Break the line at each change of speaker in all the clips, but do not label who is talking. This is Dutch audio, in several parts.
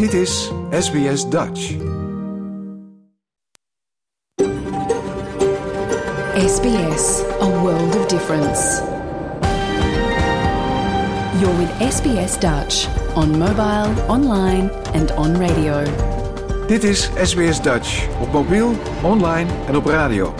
Dit is SBS Dutch.
SBS, a world of difference. You're with SBS Dutch on mobile, online and on radio.
Dit is SBS Dutch op mobiel, online en op radio.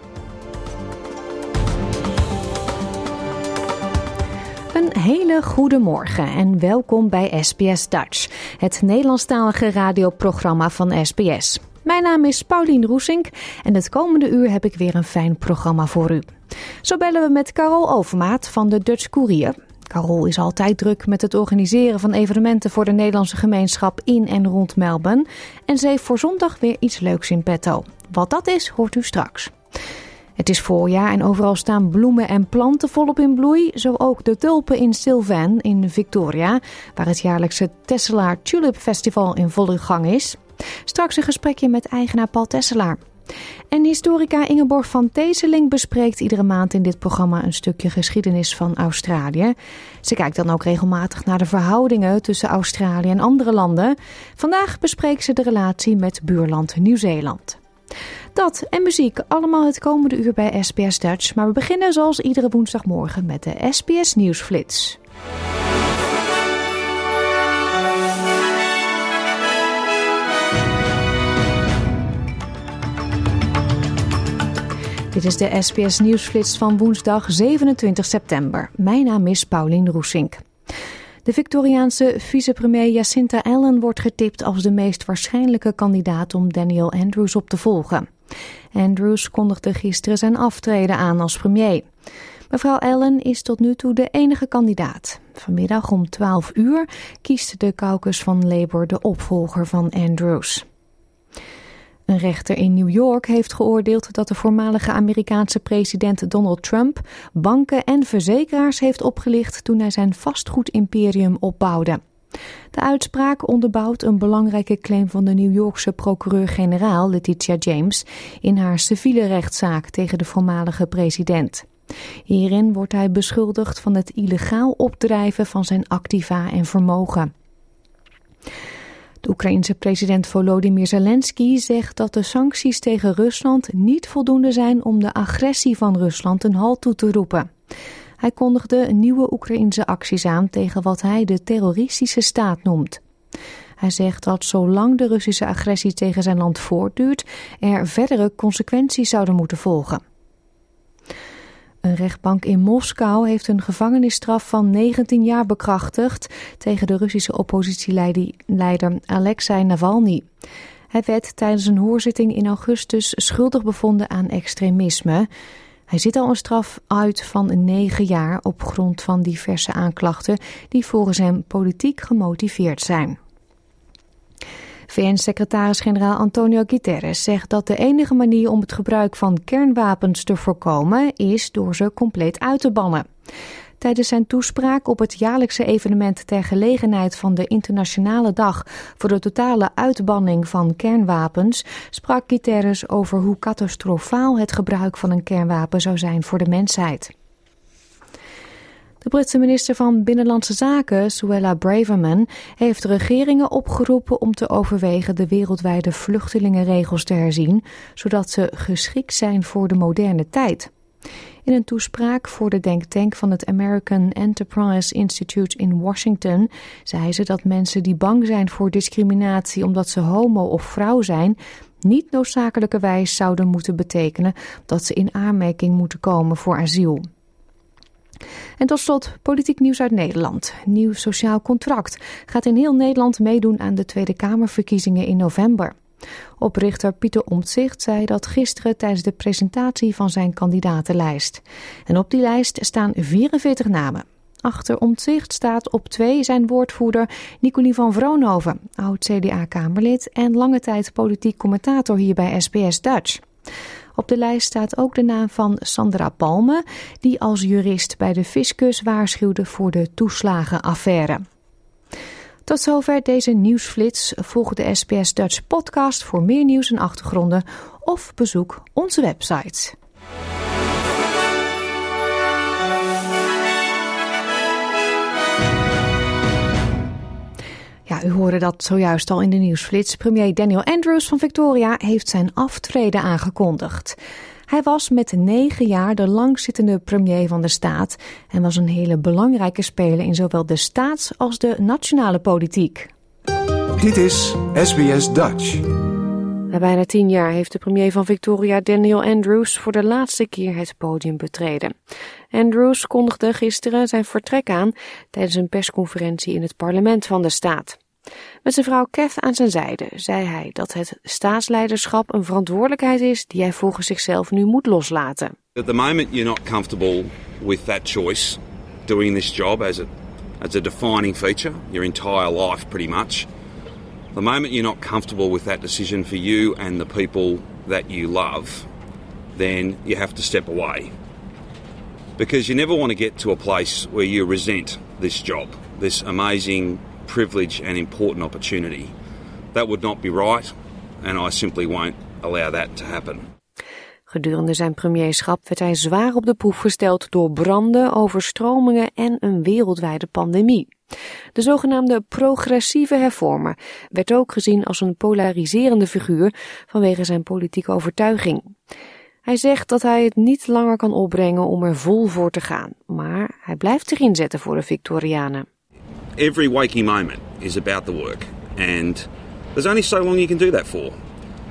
Hele goede morgen en welkom bij SBS Dutch, het Nederlandstalige radioprogramma van SBS. Mijn naam is Paulien Roesink en het komende uur heb ik weer een fijn programma voor u. Zo bellen we met Carol Overmaat van de Dutch Courier. Carol is altijd druk met het organiseren van evenementen voor de Nederlandse gemeenschap in en rond Melbourne. En ze heeft voor zondag weer iets leuks in petto. Wat dat is, hoort u straks. Het is voorjaar en overal staan bloemen en planten volop in bloei. Zo ook de tulpen in Sylvan in Victoria, waar het jaarlijkse Tesselaar Tulip Festival in volle gang is. Straks een gesprekje met eigenaar Paul Tesselaar. En historica Ingeborg van Teeseling bespreekt iedere maand in dit programma een stukje geschiedenis van Australië. Ze kijkt dan ook regelmatig naar de verhoudingen tussen Australië en andere landen. Vandaag bespreekt ze de relatie met buurland Nieuw-Zeeland. Dat en muziek allemaal het komende uur bij SBS Dutch. Maar we beginnen zoals iedere woensdagmorgen met de SBS Nieuwsflits. Dit is de SBS Nieuwsflits van woensdag 27 september. Mijn naam is Paulien Roesink. De Victoriaanse vicepremier Jacinta Allen wordt getipt als de meest waarschijnlijke kandidaat om Daniel Andrews op te volgen. Andrews kondigde gisteren zijn aftreden aan als premier. Mevrouw Allen is tot nu toe de enige kandidaat. Vanmiddag om 12 uur kiest de caucus van Labour de opvolger van Andrews. Een rechter in New York heeft geoordeeld dat de voormalige Amerikaanse president Donald Trump banken en verzekeraars heeft opgelicht toen hij zijn vastgoedimperium opbouwde. De uitspraak onderbouwt een belangrijke claim van de New Yorkse procureur-generaal Letitia James in haar civiele rechtszaak tegen de voormalige president. Hierin wordt hij beschuldigd van het illegaal opdrijven van zijn activa en vermogen. De Oekraïense president Volodymyr Zelensky zegt dat de sancties tegen Rusland niet voldoende zijn om de agressie van Rusland een halt toe te roepen. Hij kondigde nieuwe Oekraïense acties aan tegen wat hij de terroristische staat noemt. Hij zegt dat zolang de Russische agressie tegen zijn land voortduurt, er verdere consequenties zouden moeten volgen. Een rechtbank in Moskou heeft een gevangenisstraf van 19 jaar bekrachtigd tegen de Russische oppositieleider Alexei Navalny. Hij werd tijdens een hoorzitting in augustus schuldig bevonden aan extremisme. Hij zit al een straf uit van 9 jaar op grond van diverse aanklachten die volgens hem politiek gemotiveerd zijn. VN-secretaris-generaal Antonio Guterres zegt dat de enige manier om het gebruik van kernwapens te voorkomen is door ze compleet uit te bannen. Tijdens zijn toespraak op het jaarlijkse evenement ter gelegenheid van de Internationale Dag voor de totale uitbanning van kernwapens sprak Guterres over hoe catastrofaal het gebruik van een kernwapen zou zijn voor de mensheid. De Britse minister van Binnenlandse Zaken, Suella Braverman, heeft regeringen opgeroepen om te overwegen de wereldwijde vluchtelingenregels te herzien, zodat ze geschikt zijn voor de moderne tijd. In een toespraak voor de denktank van het American Enterprise Institute in Washington zei ze dat mensen die bang zijn voor discriminatie omdat ze homo of vrouw zijn, niet noodzakelijkerwijs zouden moeten betekenen dat ze in aanmerking moeten komen voor asiel. En tot slot politiek nieuws uit Nederland. Nieuw sociaal contract gaat in heel Nederland meedoen aan de Tweede Kamerverkiezingen in november. Oprichter Pieter Omtzigt zei dat gisteren tijdens de presentatie van zijn kandidatenlijst. En op die lijst staan 44 namen. Achter Omtzigt staat op twee zijn woordvoerder Nicolie van Vroonhoven, oud CDA-Kamerlid en lange tijd politiek commentator hier bij SBS Dutch. Op de lijst staat ook de naam van Sandra Palme, die als jurist bij de fiscus waarschuwde voor de toeslagenaffaire. Tot zover deze nieuwsflits. Volg de SBS Dutch podcast voor meer nieuws en achtergronden of bezoek onze website. Ja, u hoorde dat zojuist al in de nieuwsflits. Premier Daniel Andrews van Victoria heeft zijn aftreden aangekondigd. Hij was met negen jaar de langzittende premier van de staat en was een hele belangrijke speler in zowel de staats- als de nationale politiek.
Dit is SBS Dutch.
Na bijna tien jaar heeft de premier van Victoria, Daniel Andrews, voor de laatste keer het podium betreden. Andrews kondigde gisteren zijn vertrek aan tijdens een persconferentie in het parlement van de staat. Met zijn vrouw Kath aan zijn zijde zei hij dat het staatsleiderschap een verantwoordelijkheid is die hij volgens zichzelf nu moet loslaten.
At the moment you're not comfortable with that choice, doing this job as a, as a defining feature, your entire life pretty much. The moment you're not comfortable with that decision for you and the people that you love, then you have to step away. Because you never want to get to a place where you resent this job, this amazing privilege and important opportunity. That would not be right, and I simply won't allow that to happen.
Gedurende zijn premierschap werd hij zwaar op de proef gesteld door branden, overstromingen en een wereldwijde pandemie. De zogenaamde progressieve hervormer werd ook gezien als een polariserende figuur vanwege zijn politieke overtuiging. Hij zegt dat hij het niet langer kan opbrengen om er vol voor te gaan, maar hij blijft zich inzetten voor de Victorianen.
Every waking moment is about the work, and there's only so long you can do that for.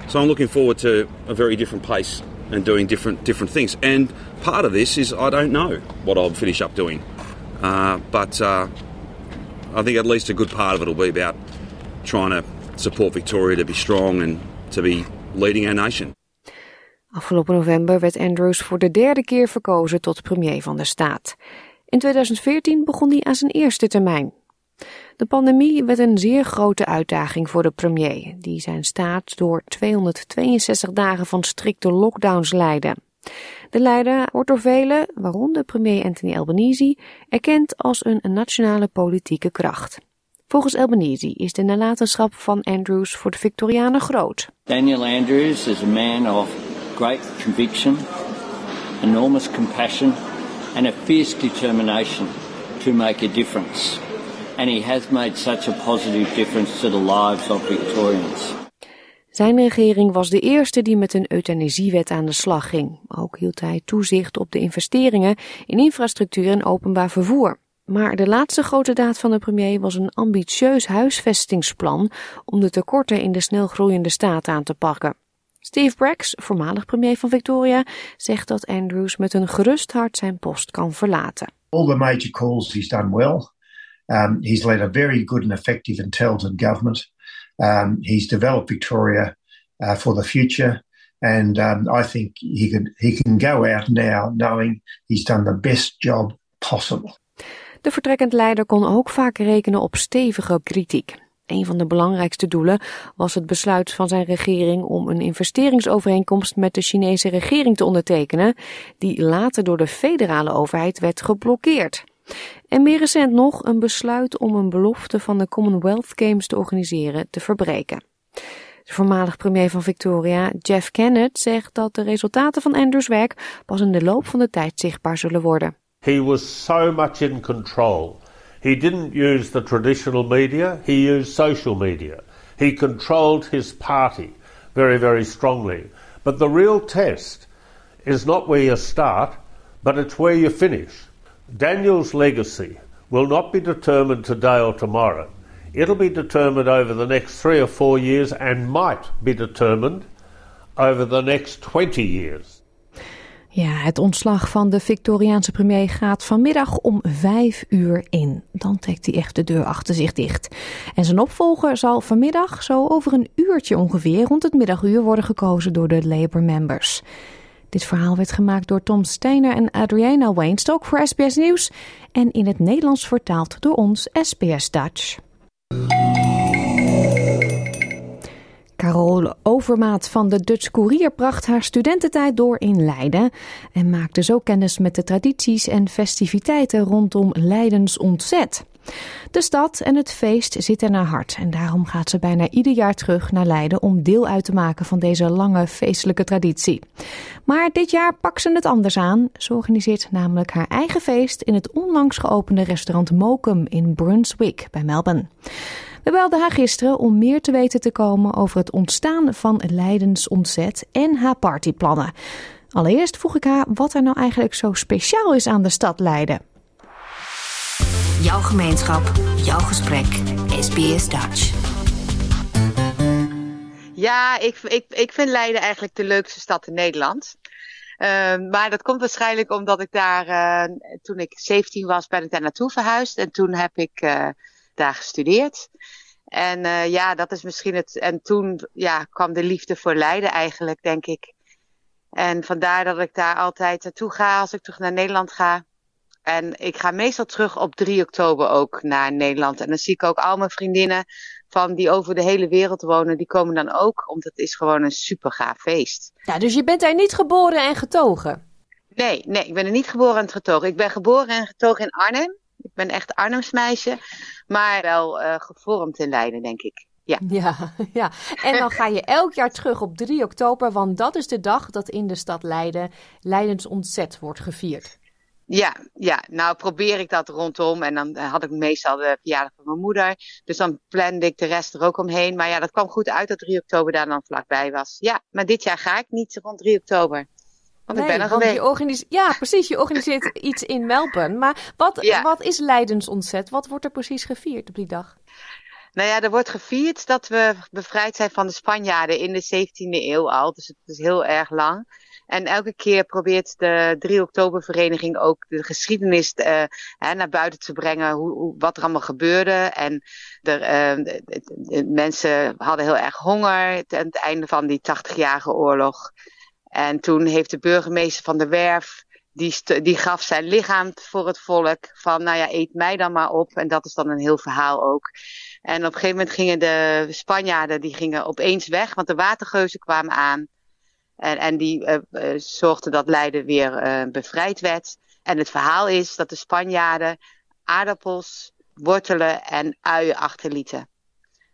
So I'm looking forward to a very different pace and doing different different things. And part of this is I don't know what I'll finish up doing, uh, but uh, I think at least a good part of it will be about trying to support Victoria to be strong and to be leading our nation.
Afgelopen november werd Andrews voor de derde keer verkozen tot premier van de staat. In 2014 begon hij aan zijn eerste termijn. De pandemie werd een zeer grote uitdaging voor de premier, die zijn staat door 262 dagen van strikte lockdowns leidde. De leider wordt door velen, waaronder premier Anthony Albanese, erkend als een nationale politieke kracht. Volgens Albanese is de nalatenschap van Andrews voor de Victorianen groot.
Daniel Andrews is a man of great conviction, enormous compassion and a fierce determination to make a difference. And he has made such a positive difference to the lives of Victorians.
Zijn regering was de eerste die met een euthanasiewet aan de slag ging. Ook hield hij toezicht op de investeringen in infrastructuur en openbaar vervoer. Maar de laatste grote daad van de premier was een ambitieus huisvestingsplan om de tekorten in de snel groeiende staat aan te pakken. Steve Braggs, voormalig premier van Victoria, zegt dat Andrews met een gerust hart zijn post kan verlaten.
All the major calls he's done well. Um, he's led a very good and effective intelligent government. Um, he's developed Victoria uh, for the future, and um, I think he can he can go out now knowing he's done the best job possible.
De vertrekkend leider kon ook vaak rekenen op stevige kritiek. Een van de belangrijkste doelen was het besluit van zijn regering om een investeringsovereenkomst met de Chinese regering te ondertekenen, die later door de federale overheid werd geblokkeerd. En meer recent nog een besluit om een belofte van de Commonwealth Games te organiseren te verbreken. De voormalig premier van Victoria, Jeff Kennett, zegt dat de resultaten van Andrews werk pas in de loop van de tijd zichtbaar zullen worden.
He was so much in control. He didn't use the traditional media, he used social media. He controlled his party very, very strongly. But the real test is not where you start, but it's where you finish. Daniel's legacy will not be determined today or tomorrow. It'll be determined over the next three or four years and might be determined over the next 20 years.
Ja, het ontslag van de Victoriaanse premier gaat vanmiddag om vijf uur in. Dan trekt hij echt de deur achter zich dicht. En zijn opvolger zal vanmiddag zo over een uurtje ongeveer rond het middaguur worden gekozen door de Labour members. Dit verhaal werd gemaakt door Tom Steiner en Adriana Weinstock voor SBS Nieuws en in het Nederlands vertaald door ons SBS Dutch. Carole Overmaat van de Dutch Courier bracht haar studententijd door in Leiden en maakte zo kennis met de tradities en festiviteiten rondom Leidens ontzet. De stad en het feest zitten haar hart en daarom gaat ze bijna ieder jaar terug naar Leiden om deel uit te maken van deze lange feestelijke traditie. Maar dit jaar pakt ze het anders aan. Ze organiseert namelijk haar eigen feest in het onlangs geopende restaurant Mokum in Brunswick bij Melbourne. We belden haar gisteren om meer te weten te komen over het ontstaan van Leidens ontzet en haar partyplannen. Allereerst vroeg ik haar wat er nou eigenlijk zo speciaal is aan de stad Leiden.
Jouw gemeenschap, jouw gesprek. SBS Dutch.
Ja, ik, ik, ik vind Leiden eigenlijk de leukste stad in Nederland. Uh, maar dat komt waarschijnlijk omdat ik daar, uh, toen ik 17 was, ben ik daar naartoe verhuisd. En toen heb ik uh, daar gestudeerd. En ja, dat is misschien het. En toen ja, kwam de liefde voor Leiden eigenlijk, denk ik. En vandaar dat ik daar altijd naartoe ga als ik terug naar Nederland ga. En ik ga meestal terug op 3 oktober ook naar Nederland. En dan zie ik ook al mijn vriendinnen van die over de hele wereld wonen, die komen dan ook, omdat het is gewoon een super gaaf feest.
Ja, dus je bent daar niet geboren en getogen?
Nee, nee, ik ben er niet geboren en getogen. Ik ben geboren en getogen in Arnhem. Ik ben echt Arnhems meisje, maar wel uh, gevormd in Leiden, denk ik. Ja.
ja. Ja, en dan ga je elk jaar terug op 3 oktober, want dat is de dag dat in de stad Leiden Leidens ontzet wordt gevierd.
Ja, ja, nou probeer ik dat rondom. En dan had ik meestal de verjaardag van mijn moeder. Dus dan plande ik de rest er ook omheen. Maar ja, dat kwam goed uit dat 3 oktober daar dan vlakbij was. Ja, maar dit jaar ga ik niet rond 3 oktober. Want
nee,
ik ben er
want. Je organise- ja, precies. Je organiseert iets in Melbourne. Maar wat,
Ja.
wat is Leidens ontzet? Wat wordt er precies gevierd op die dag?
Nou ja, er wordt gevierd dat we bevrijd zijn van de Spanjaarden in de 17e eeuw al. Dus het is heel erg lang. En elke keer probeert de 3 oktober vereniging ook de geschiedenis eh, hè, naar buiten te brengen. Hoe, wat er allemaal gebeurde. En er, eh, mensen hadden heel erg honger aan het einde van die 80-jarige oorlog. En toen heeft de burgemeester van de Werf, die, die gaf zijn lichaam voor het volk. Van nou ja, eet mij dan maar op. En dat is dan een heel verhaal ook. En op een gegeven moment gingen de Spanjaarden die gingen opeens weg, want de watergeuzen kwamen aan. En, en die eh, eh, zorgden dat Leiden weer eh, bevrijd werd. En het verhaal is dat de Spanjaarden aardappels, wortelen en uien achterlieten.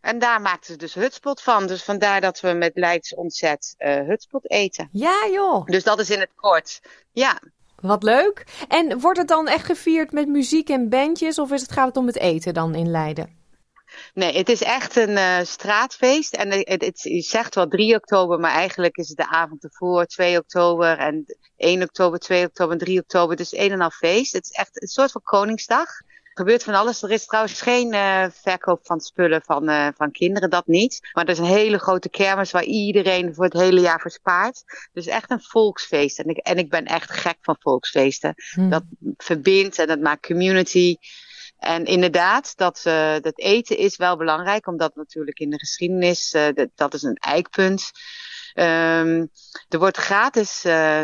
En daar maakten ze dus hutspot van. Dus vandaar dat we met Leids ontzet eh hutspot eten.
Ja, joh.
Dus dat is in het kort. Ja,
Wat leuk. En wordt het dan echt gevierd met muziek en bandjes? Of is het, gaat het om het eten dan in Leiden?
Nee, het is echt een eh, straatfeest. En het, het, het- je zegt wel 3 oktober, maar eigenlijk is het de avond ervoor, 2 oktober en 1 oktober, 2 oktober en 3 oktober. Het is een en al feest. Het is echt een soort van Koningsdag. Er gebeurt van alles. Er is trouwens geen eh, verkoop van spullen van, eh, van kinderen, dat niet. Maar er is een hele grote kermis waar iedereen voor het hele jaar verspaart. Dus echt een volksfeest. En ik, en ik ben echt gek van volksfeesten.
Hm.
Dat verbindt en dat maakt community. En inderdaad, dat, eh, dat eten is wel belangrijk, omdat natuurlijk in de geschiedenis, eh, dat, is een eikpunt. Ehm, er wordt gratis eh,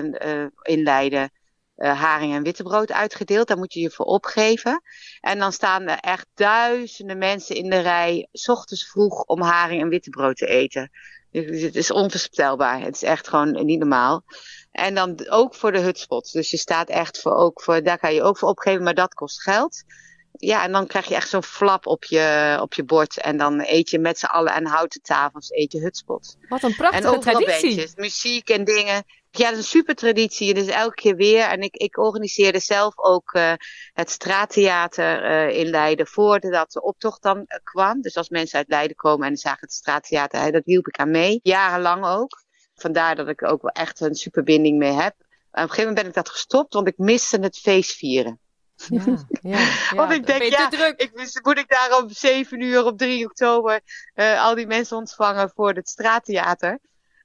in Leiden haring en wittebrood uitgedeeld. Daar moet je je voor opgeven. En dan staan er echt duizenden mensen in de rij, s ochtends vroeg, om haring en wittebrood te eten. Dus het is onvoorstelbaar. Het is echt gewoon niet normaal. En dan ook voor de hutspots. Dus je staat echt voor ook voor, daar kan je ook voor opgeven, maar dat kost geld. Ja, en dan krijg je echt zo'n flap op je, op je bord. En dan eet je met z'n allen aan houten tafels, eet je hutspot.
Wat een
En
prachtige
overal
traditie.
bandjes, muziek en dingen. Ja, dat is een super traditie. Dus elke keer weer. En ik, ik organiseerde zelf ook eh, het straattheater eh, in Leiden voordat de optocht dan eh, kwam. Dus als mensen uit Leiden komen en zagen het straattheater, hè, dat hielp ik aan mee. Jarenlang ook. Vandaar dat ik ook wel echt een superbinding mee heb. En op een gegeven moment ben ik dat gestopt, want ik miste het feestvieren.
Ja, ja, ja.
Want ik denk, ja,
druk?
ik, moet ik daar om 7 uur op 3 oktober eh, al die mensen ontvangen voor het straattheater?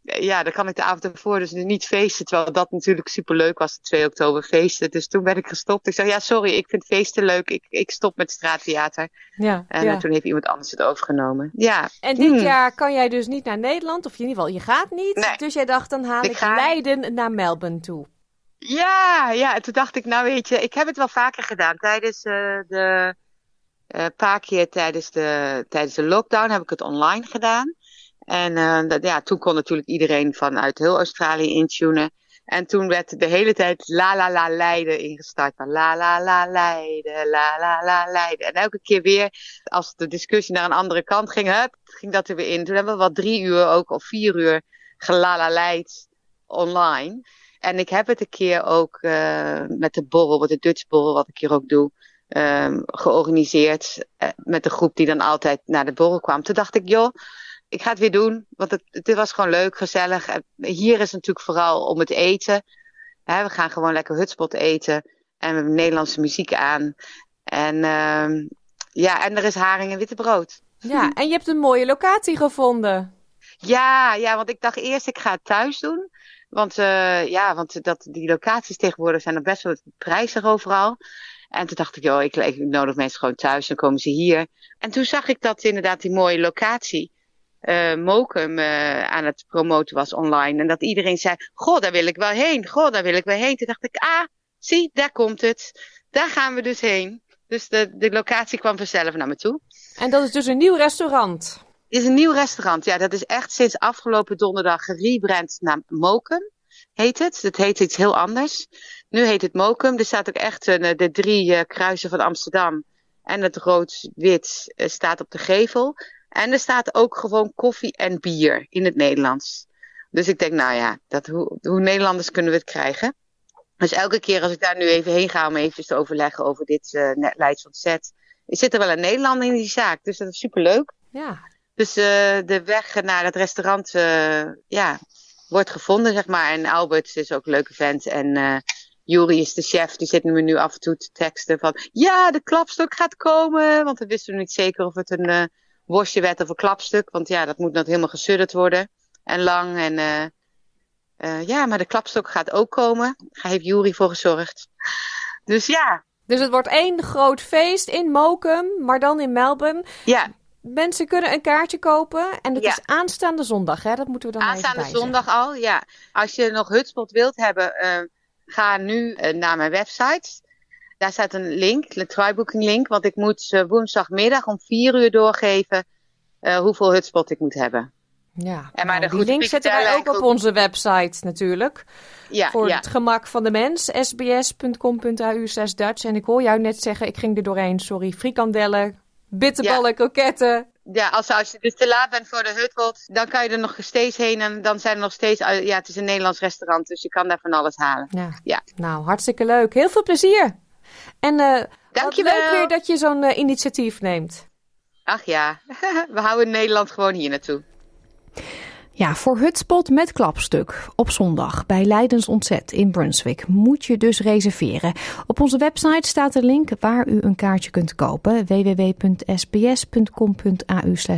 Eh, Ja, dan kan ik de avond ervoor dus niet feesten. Terwijl dat natuurlijk superleuk was, de 2 oktober feesten. Dus toen ben ik gestopt. Ik zei, ja, sorry, ik vind feesten leuk. Ik, ik stop met straattheater.
Ja,
En
ja.
toen heeft iemand anders het overgenomen. Ja.
En dit
Hmm.
jaar kan jij dus niet naar Nederland, of in ieder geval, je gaat niet.
Nee.
Dus jij dacht, dan haal
Ik
ik,
ga-
Leiden naar Melbourne toe.
Ja, ja. En toen dacht ik, nou weet je, ik heb het wel vaker gedaan. Tijdens eh, de, een paar keer tijdens de, tijdens de lockdown heb ik het online gedaan. En uh, ja, toen kon natuurlijk iedereen vanuit heel Australië intunen. En toen werd de hele tijd la la la Leiden ingestart. La la la Leiden, la la la Leiden. En elke keer weer, als de discussie naar een andere kant ging, ging dat er weer in. Toen hebben we wat drie uur ook, of vier uur leid online. En ik heb het een keer ook uh, met de borrel, met de Dutch borrel, wat ik hier ook doe, um, georganiseerd. Uh, met de groep die dan altijd naar de borrel kwam. Toen dacht ik, joh, ik ga het weer doen. Want het, het was gewoon leuk, gezellig. Hier is het natuurlijk vooral om het eten. He, we gaan gewoon lekker hutspot eten. En we hebben Nederlandse muziek aan. En uh, ja, en er is haring en witte brood.
Ja, en je hebt een mooie locatie gevonden.
Ja, ja, want ik dacht eerst ik ga het thuis doen. Want, uh, ja, want dat, die locaties tegenwoordig zijn nog best wel prijzig overal. En toen dacht ik, joh, ik, nodig mensen gewoon thuis, dan komen ze hier. En toen zag ik dat inderdaad die mooie locatie uh, Mokum uh, aan het promoten was online. En dat iedereen zei, goh, daar wil ik wel heen. Goh, daar wil ik wel heen. Toen dacht ik, ah, zie, daar komt het. Daar gaan we dus heen. Dus de, de locatie kwam vanzelf naar me toe.
En dat is dus een nieuw restaurant?
Is een nieuw restaurant, ja. Dat is echt sinds afgelopen donderdag gerebrand naar Mokum, heet het. Het heet iets heel anders. Nu heet het Mokum. Er staat ook echt uh, de drie uh, kruisen van Amsterdam. En het rood-wit uh, staat op de gevel. En er staat ook gewoon koffie en bier in het Nederlands. Dus ik denk, nou ja, dat, hoe, hoe Nederlanders kunnen we het krijgen? Dus elke keer als ik daar nu even heen ga om even te overleggen over dit uh, Leids ontzet, zit er wel een Nederlander in die zaak. Dus dat is superleuk.
Ja.
Dus uh, de weg naar het restaurant uh, ja, wordt gevonden, zeg maar. En Albert is ook een leuke vent. En uh, Juri is de chef, die zit me nu af en toe te teksten van... Ja, de klapstok gaat komen! Want we wisten niet zeker of het een worstje werd of een klapstuk. Want ja, dat moet nog helemaal gesudderd worden. En lang. En uh, uh, ja, maar de klapstok gaat ook komen. Daar heeft Jury voor gezorgd. Dus ja.
Dus het wordt één groot feest in Mokum, maar dan in Melbourne.
Ja.
Mensen kunnen een kaartje kopen en ja. is aanstaande zondag, hè? Dat moeten we dan
aanstaande zondag al, ja. Als je nog hutspot wilt hebben, uh, ga nu naar mijn website. Daar staat een link, een trybooking link. Want ik moet uh, woensdagmiddag om vier uur doorgeven hoeveel hutspot ik moet hebben.
Ja, en maar nou, de die link zetten wij ook op onze website natuurlijk.
Ja,
voor
ja.
het gemak van de mens. sbs.com.au slash Dutch. En ik hoor jou net zeggen, ik ging er doorheen. Sorry, frikandellen, bitterballen, ja. kroketten.
Ja, als, als je dus te laat bent voor de hutpot, dan kan je er nog steeds heen. En dan zijn er nog steeds, ja, het is een Nederlands restaurant, dus je kan daar van alles halen.
Ja.
ja.
Nou, hartstikke leuk. Heel veel plezier. En uh,
Dankjewel.
leuk weer dat je zo'n uh, initiatief neemt.
Ach ja, we houden Nederland gewoon hier naartoe.
Ja, voor Hutspot met klapstuk op zondag bij Leidens Ontzet in Brunswick moet je dus reserveren. Op onze website staat een link waar u een kaartje kunt kopen: www.sbs.com.au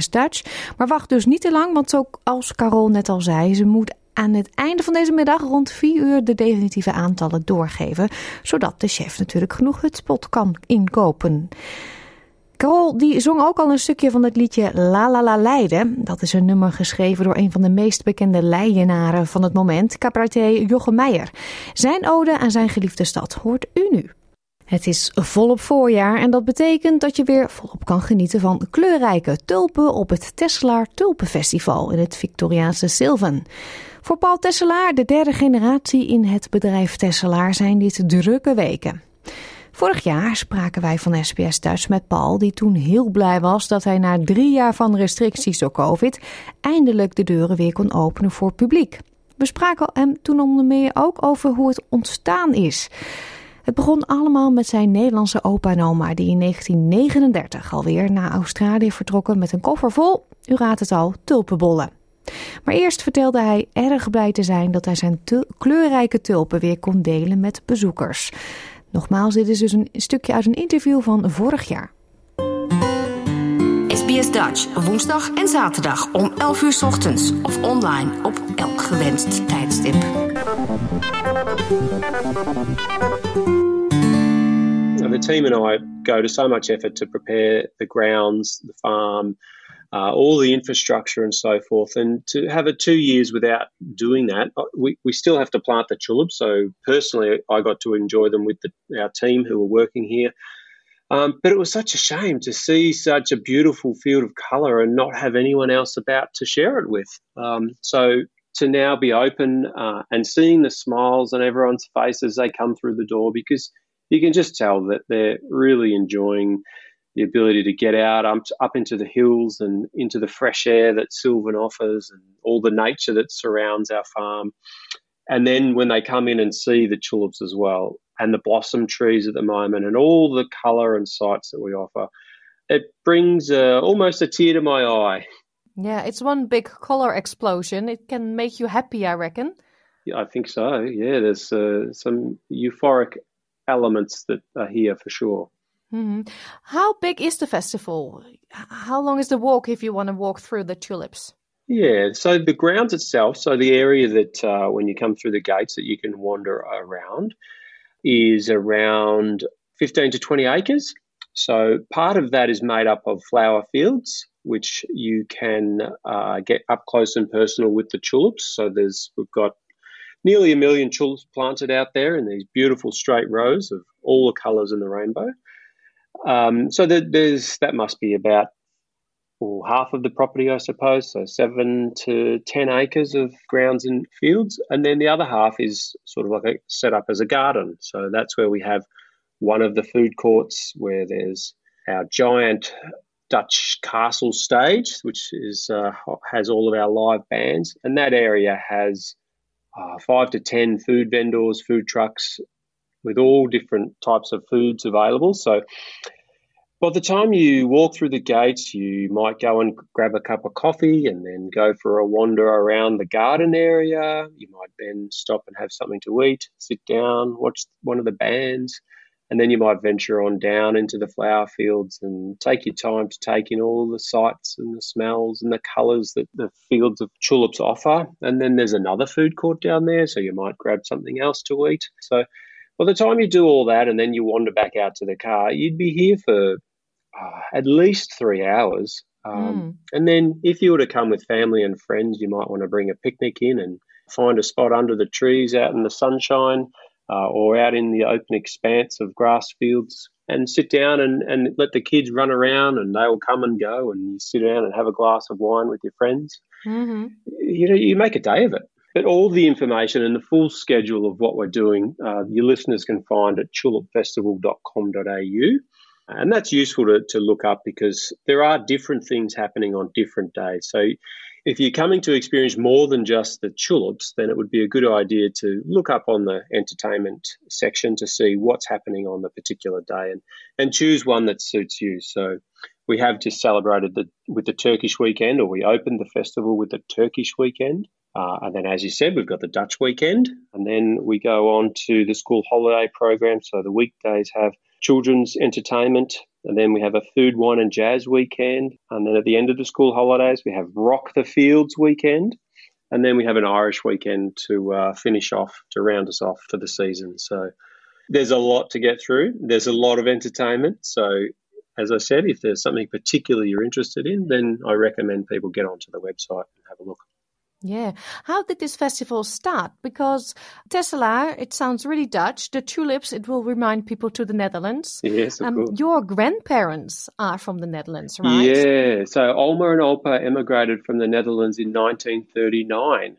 Dutch. Maar wacht dus niet te lang, want zoals Carol net al zei, ze moet aan het einde van deze middag rond 4 uur de definitieve aantallen doorgeven, zodat de chef natuurlijk genoeg Hutspot kan inkopen. Carol die zong ook al een stukje van het liedje La La La Leiden. Dat is een nummer geschreven door een van de meest bekende Leidenaren van het moment, cabaretier Jochem. Zijn ode aan zijn geliefde stad hoort u nu. Het is volop voorjaar en dat betekent dat je weer volop kan genieten van kleurrijke tulpen op het Tesselaar Tulpenfestival in het Victoriaanse Sylvan. Voor Paul Tesselaar, de derde generatie in het bedrijf Tesselaar, zijn dit drukke weken. Vorig jaar spraken wij van SBS Duits met Paul, die toen heel blij was dat hij na drie jaar van restricties door COVID eindelijk de deuren weer kon openen voor publiek. We spraken hem toen onder meer ook over hoe het ontstaan is. Het begon allemaal met zijn Nederlandse opa en oma, die in 1939 alweer naar Australië vertrokken met een koffer vol, u raadt het al, tulpenbollen. Maar eerst vertelde hij erg blij te zijn dat hij zijn kleurrijke tulpen weer kon delen met bezoekers. Nogmaals, dit is dus een stukje uit een interview van vorig jaar.
SBS Dutch, woensdag en zaterdag om 11 uur ochtends of online op elk gewenst tijdstip.
The team and I go to so much effort to prepare the grounds, the farm, uh, all the infrastructure and so forth. And to have it two years without doing that, uh, we, we still have to plant the tulips. So personally, I got to enjoy them with the, our team who were working here. Um, but it was such a shame to see such a beautiful field of colour and not have anyone else about to share it with. Um, so to now be open uh, and seeing the smiles on everyone's face as they come through the door because you can just tell that they're really enjoying the ability to get out up, up into the hills and into the fresh air that Sylvan offers and all the nature that surrounds our farm. And then when they come in and see the tulips as well, and the blossom trees at the moment, and all the colour and sights that we offer, it brings uh, almost a tear to my eye.
Yeah, it's one big color explosion. It can make you happy, I reckon.
Yeah, I think so. Yeah, there's uh, some euphoric elements that are here for sure.
Mm-hmm. How big is the festival? How long is the walk if you want to walk through the tulips?
Yeah, so the grounds itself, so the area that uh, when you come through the gates that you can wander around, is around 15 to 20 acres. So part of that is made up of flower fields, which you can uh, get up close and personal with the tulips. So there's we've got nearly a million tulips planted out there in these beautiful straight rows of all the colours in the rainbow. Um, so there's that must be about or half of the property, I suppose, so seven to 10 acres of grounds and fields. And then the other half is sort of like a, set up as a garden. So that's where we have one of the food courts where there's our giant Dutch castle stage, which is uh, has all of our live bands. And that area has uh, five to 10 food vendors, food trucks with all different types of foods available. So by the time you walk through the gates, you might go and grab a cup of coffee and then go for a wander around the garden area. You might then stop and have something to eat, sit down, watch one of the bands, and then you might venture on down into the flower fields and take your time to take in all the sights and the smells and the colours that the fields of tulips offer. And then there's another food court down there, so you might grab something else to eat. So by the time you do all that and then you wander back out to the car, you'd be here for uh, at least three hours. Um, mm. And then if you were to come with family and friends, you might want to bring a picnic in and find a spot under the trees out in the sunshine uh, or out in the open expanse of grass fields and sit down and, and let the kids run around and they'll come and go and you sit down and have a glass of wine with your friends. Mm-hmm. You know, you make a day of it. But all the information and the full schedule of what we're doing, uh, your listeners can find at tulipfestival.com.au. And that's useful to, to look up because there are different things happening on different days. So if you're coming to experience more than just the tulips, then it would be a good idea to look up on the entertainment section to see what's happening on the particular day and, and choose one that suits you. So we have just celebrated the, with the Turkish weekend, or we opened the festival with the Turkish weekend. Uh, and then, as you said, we've got the Dutch weekend. And then we go on to the school holiday program. So the weekdays have children's entertainment. And then we have a food, wine, and jazz weekend. And then at the end of the school holidays, we have Rock the Fields weekend. And then we have an Irish weekend to uh, finish off, to round us off for the season. So there's a lot to get through. There's a lot of entertainment. So, as I said, if there's something particular you're interested in, then I recommend people get onto the website and have a look.
Yeah. How did this festival start? Because Tesla, it sounds really Dutch. The tulips, it will remind people to the Netherlands.
Yes, of um, course.
Your grandparents are from the Netherlands, right?
Yeah. So Olma and Olpa emigrated from the Netherlands in 1939.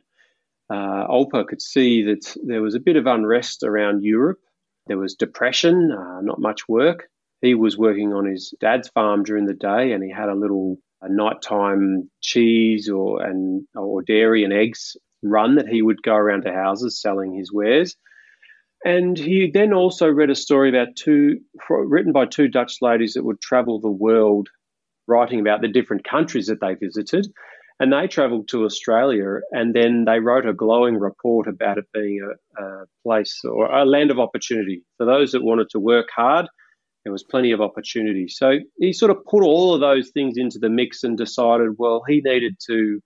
Uh, Olpa could see that there was a bit of unrest around Europe. There was depression, uh, not much work. He was working on his dad's farm during the day and he had a little a nighttime cheese or and or dairy and eggs run that he would go around to houses selling his wares. And he then also read a story about two written by two Dutch ladies that would travel the world, writing about the different countries that they visited. And they travelled to Australia, and then they wrote a glowing report about it being a, a place or a land of opportunity for those that wanted to work hard there was plenty of opportunity. So he sort of put all of those things into the mix and decided, well, he needed to,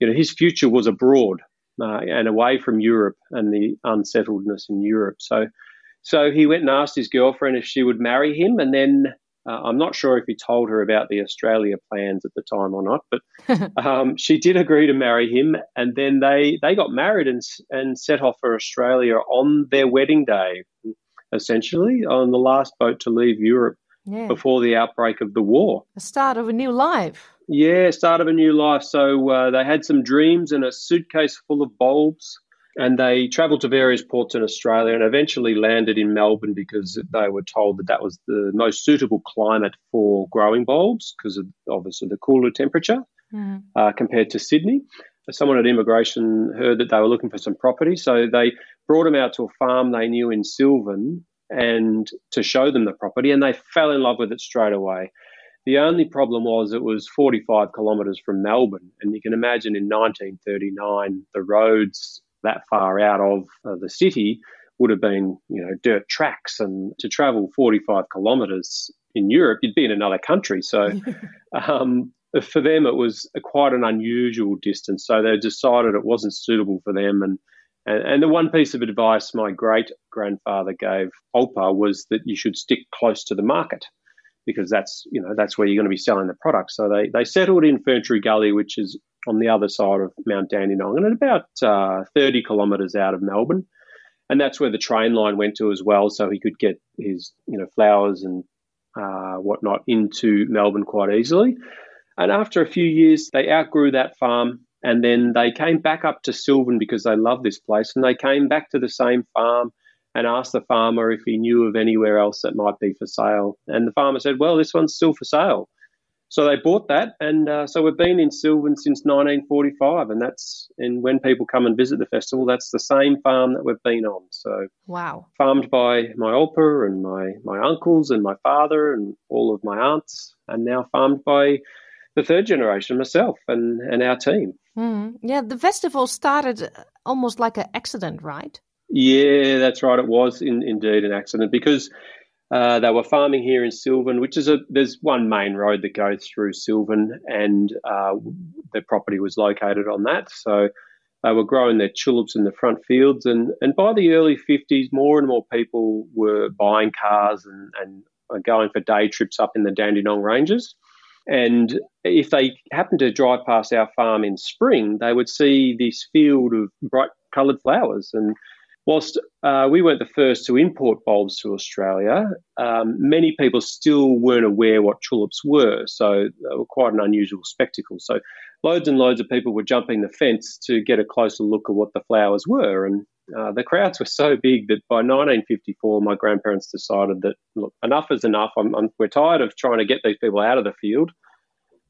you know, his future was abroad uh, and away from Europe and the unsettledness in Europe. So, so he went and asked his girlfriend if she would marry him, and then uh, I'm not sure if he told her about the Australia plans at the time or not, but um, she did agree to marry him, and then they they got married and and set off for Australia on their wedding day essentially, on the last boat to leave Europe
Yeah.
before the outbreak of the war.
The start of a new life.
Yeah, start of a new life. So uh, they had some dreams and a suitcase full of bulbs, and they travelled to various ports in Australia and eventually landed in Melbourne because they were told that that was the most suitable climate for growing bulbs because of obviously the cooler temperature
Mm.
uh, compared to Sydney. Someone at immigration heard that they were looking for some property, so they brought them out to a farm they knew in Sylvan and to show them the property, and they fell in love with it straight away. The only problem was it was 45 kilometres from Melbourne, and you can imagine in 1939 the roads that far out of uh, the city would have been, you know, dirt tracks, and to travel 45 kilometres in Europe, you'd be in another country. So, um, for them, it was quite an unusual distance. So they decided it wasn't suitable for them, and and, and the one piece of advice my great grandfather gave Olpa was that you should stick close to the market because that's you know that's where you're going to be selling the product. So they they settled in Ferntree Gully, which is on the other side of Mount Dandenong, and about uh, 30 kilometres out of Melbourne, and that's where the train line went to as well. So he could get his you know flowers and uh, whatnot into Melbourne quite easily. And after a few years, they outgrew that farm and then they came back up to Sylvan because they loved this place. And they came back to the same farm and asked the farmer if he knew of anywhere else that might be for sale. And the farmer said, Well, this one's still for sale. So they bought that, and uh, so we've been in Sylvan since 1945, and that's and when people come and visit the festival, that's the same farm that we've been on. So
Wow.
farmed by my olpa and my my uncles and my father and all of my aunts, and now farmed by the third generation, myself and and our team.
Mm. Yeah, the festival started almost like an accident, right?
Yeah, that's right. It was in, indeed an accident because uh, they were farming here in Sylvan, which is a there's one main road that goes through Sylvan, and uh, the property was located on that. So they were growing their tulips in the front fields, and and by the early fifties, more and more people were buying cars and and going for day trips up in the Dandenong Ranges. And if they happened to drive past our farm in spring, they would see this field of bright coloured flowers. And whilst uh, we weren't the first to import bulbs to Australia, um, many people still weren't aware what tulips were. So they were quite an unusual spectacle. So loads and loads of people were jumping the fence to get a closer look at what the flowers were. And uh, the crowds were so big that by 1954, my grandparents decided that look, enough is enough. I'm, I'm, we're tired of trying to get these people out of the field.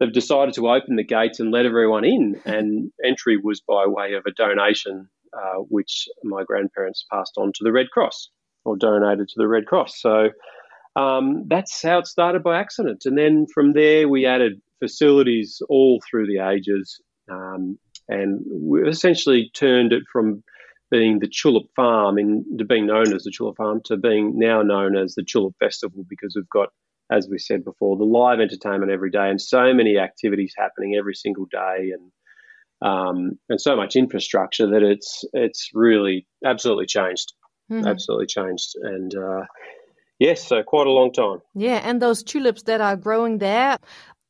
They've decided to open the gates and let everyone in, and entry was by way of a donation, uh, which my grandparents passed on to the Red Cross or donated to the Red Cross. So um, that's how it started by accident, and then from there we added facilities all through the ages, um, and we essentially turned it from being the Tulip Farm in to being known as the Tulip Farm to being now known as the Tulip Festival because we've got, as we said before, the live entertainment every day and so many activities happening every single day and um, and so much infrastructure that it's it's really absolutely changed,
Mhm.
absolutely changed, and uh, yes, so quite a long time.
Yeah, and those tulips that are growing there,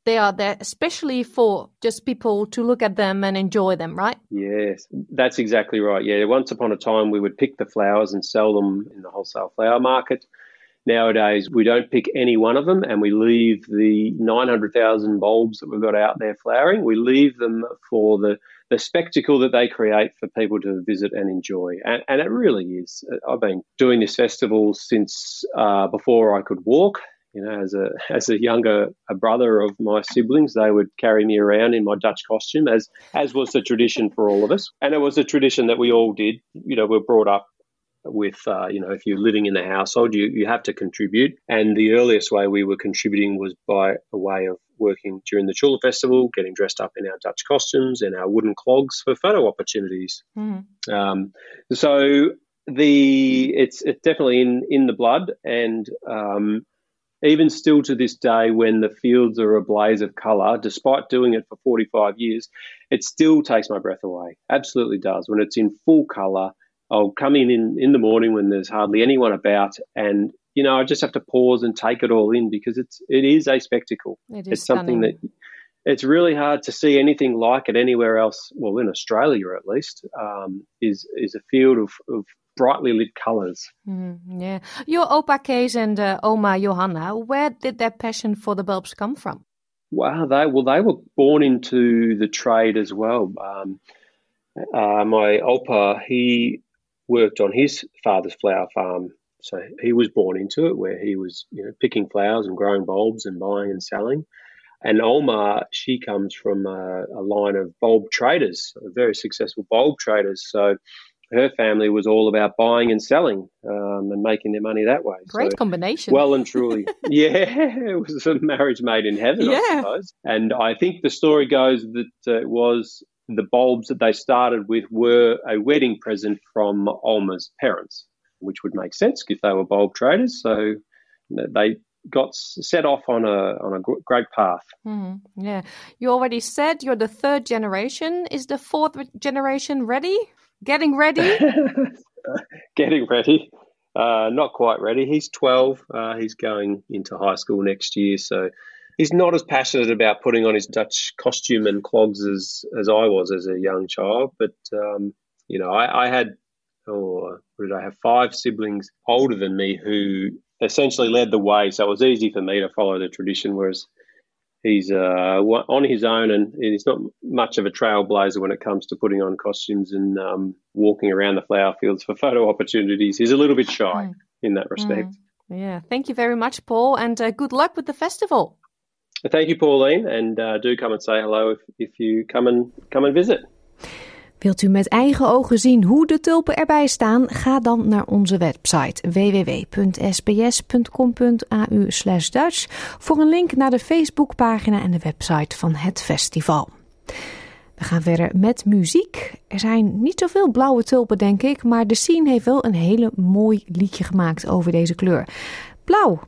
they are there especially for just people to look at them and enjoy them, right?
Yes, that's exactly right. Yeah, once upon a time we would pick the flowers and sell them in the wholesale flower market. Nowadays we don't pick any one of them and we leave the 900,000 bulbs that we've got out there flowering, we leave them for the, the spectacle that they create for people to visit and enjoy. And, and it really is. I've been doing this festival since uh, before I could walk. You know, as a as a younger a brother of my siblings, they would carry me around in my Dutch costume, as as was the tradition for all of us, and it was a tradition that we all did. You know, we we're brought up with uh, you know if you're living in the household, you you have to contribute, and the earliest way we were contributing was by a way of working during the Tulip Festival, getting dressed up in our Dutch costumes and our wooden clogs for photo opportunities.
Mhm.
Um, so the it's it's definitely in in the blood, and um, even still to this day, when the fields are a blaze of colour, despite doing it for 45 years, it still takes my breath away. Absolutely does. When it's in full colour, I'll come in, in in the morning when there's hardly anyone about, and you know I just have to pause and take it all in because it's it is a spectacle.
It is
it's something
stunning.
that it's really hard to see anything like it anywhere else. Well, in Australia at least, um, is is a field of, of brightly lit colours.
Mm, yeah, your opa Kees and uh, oma Johanna, where did their passion for the bulbs come from?
Wow, they well they were born into the trade as well. Um, uh, my opa he worked on his father's flower farm, so he was born into it, where he was you know picking flowers and growing bulbs and buying and selling. And Olma, she comes from a, a line of bulb traders, very successful bulb traders. So her family was all about buying and selling um, and making their money that way.
Great so, combination.
Well and truly. yeah, it was a marriage made in heaven, yeah. I suppose. And I think the story goes that it was the bulbs that they started with were a wedding present from Olma's parents, which would make sense if they were bulb traders. So they got set off on a on a great path.
Mm, yeah, you already said you're the third generation. Is the fourth generation ready? Getting ready?
Getting ready. Uh, not quite ready. He's 12. Uh, he's going into high school next year, so he's not as passionate about putting on his Dutch costume and clogs as as I was as a young child. But um, you know, I, I had, oh, did I have? Five siblings older than me who essentially led the way. So it was easy for me to follow the tradition, whereas he's uh, on his own and he's not much of a trailblazer when it comes to putting on costumes and um, walking around the flower fields for photo opportunities. He's a little bit shy mm. in that respect.
Mm. Yeah, thank you very much, Paul, and uh, good luck with the festival.
Thank you, Pauline, and uh, do come and say hello if, if you come and come and visit.
Wilt u met eigen ogen zien hoe de tulpen erbij staan? Ga dan naar onze website www.sbs.com.au Dutch voor een link naar de Facebookpagina en de website van het festival. We gaan verder met muziek. Er zijn niet zoveel blauwe tulpen, denk ik, maar de scene heeft wel een hele mooi liedje gemaakt over deze kleur. Blauw,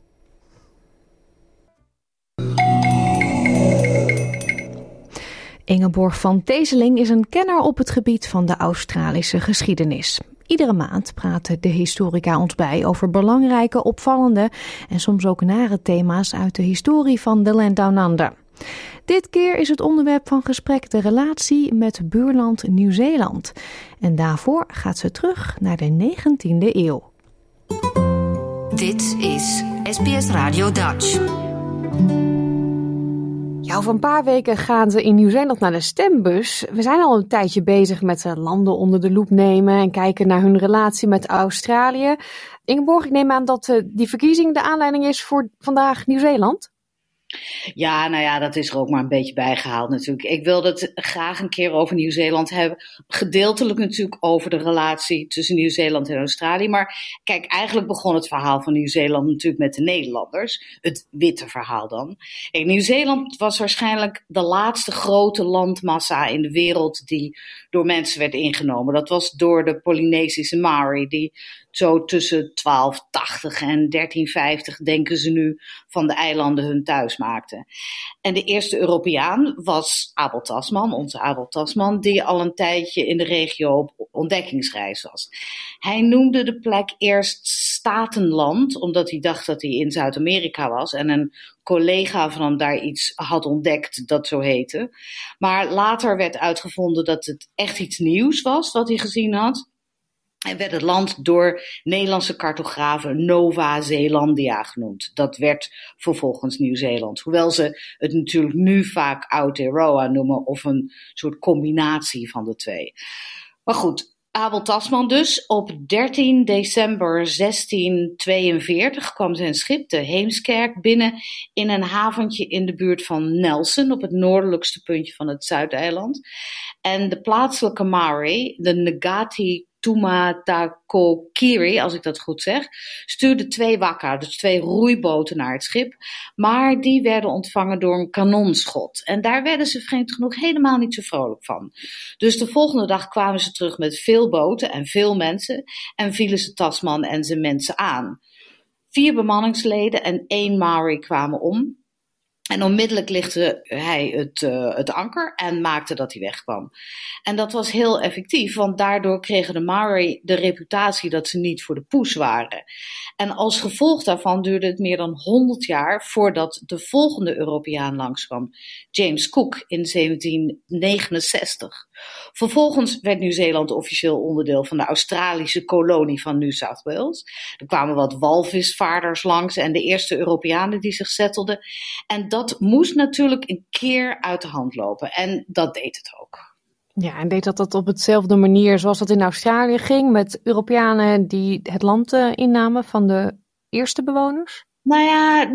Ingeborg van Teeseling is een kenner op het gebied van de Australische geschiedenis. Iedere maand praten de historica ons bij over belangrijke, opvallende en soms ook nare thema's uit de historie van de Land Down Under. Dit keer is het onderwerp van gesprek de relatie met buurland Nieuw-Zeeland. En daarvoor gaat ze terug naar de 19e eeuw.
Dit is SBS Radio Dutch.
Ja, over een paar weken gaan ze in Nieuw-Zeeland naar de stembus. We zijn al een tijdje bezig met landen onder de loep nemen en kijken naar hun relatie met Australië. Ingeborg, ik neem aan dat eh, die verkiezing de aanleiding is voor vandaag Nieuw-Zeeland.
Ja, nou ja, dat is er ook maar een beetje bijgehaald natuurlijk. Ik wilde het graag een keer over Nieuw-Zeeland hebben. Gedeeltelijk natuurlijk over de relatie tussen Nieuw-Zeeland en Australië. Maar kijk, eigenlijk begon het verhaal van Nieuw-Zeeland natuurlijk met de Nederlanders. Het witte verhaal dan. Nieuw-Zeeland was waarschijnlijk de laatste grote landmassa in de wereld die door mensen werd ingenomen. Dat was door de Polynesische Maori, die zo tussen 1280 en 1350 denken ze nu van de eilanden hun thuis maakten. En de eerste Europeaan was Abel Tasman, onze Abel Tasman, die al een tijdje in de regio op ontdekkingsreis was. Hij noemde de plek eerst Statenland, omdat hij dacht dat hij in Zuid-Amerika was en een collega van hem daar iets had ontdekt dat zo heette. Maar later werd uitgevonden dat het echt iets nieuws was wat hij gezien had. En werd het land door Nederlandse cartografen Nova Zeelandia genoemd. Dat werd vervolgens Nieuw-Zeeland. Hoewel ze het natuurlijk nu vaak Aotearoa noemen of een soort combinatie van de twee. Maar goed, Abel Tasman dus. Op 13 december 1642 kwam zijn schip, de Heemskerk, binnen in een haventje in de buurt van Nelson, op het noordelijkste puntje van het Zuideiland. En de plaatselijke Maori, de Ngati Tumatakokiri, als ik dat goed zeg, stuurde twee wakka, dus twee roeiboten naar het schip. Maar die werden ontvangen door een kanonschot. En daar werden ze vreemd genoeg helemaal niet zo vrolijk van. Dus de volgende dag kwamen ze terug met veel boten en veel mensen en vielen ze Tasman en zijn mensen aan. Vier bemanningsleden en één Maori kwamen om. En onmiddellijk lichtte hij het, uh, het anker en maakte dat hij wegkwam. En dat was heel effectief, want daardoor kregen de Maori de reputatie dat ze niet voor de poes waren. En als gevolg daarvan duurde het meer dan 100 jaar voordat de volgende Europeaan langskwam, James Cook in 1769. Vervolgens werd Nieuw-Zeeland officieel onderdeel van de Australische kolonie van New South Wales. Er kwamen wat walvisvaarders langs en de eerste Europeanen die zich settelden. En dat moest natuurlijk een keer uit de hand lopen. En dat deed het ook.
Ja, en deed dat dat op hetzelfde manier zoals dat in Australië ging, met Europeanen die het land uh, innamen van de eerste bewoners?
Nou ja,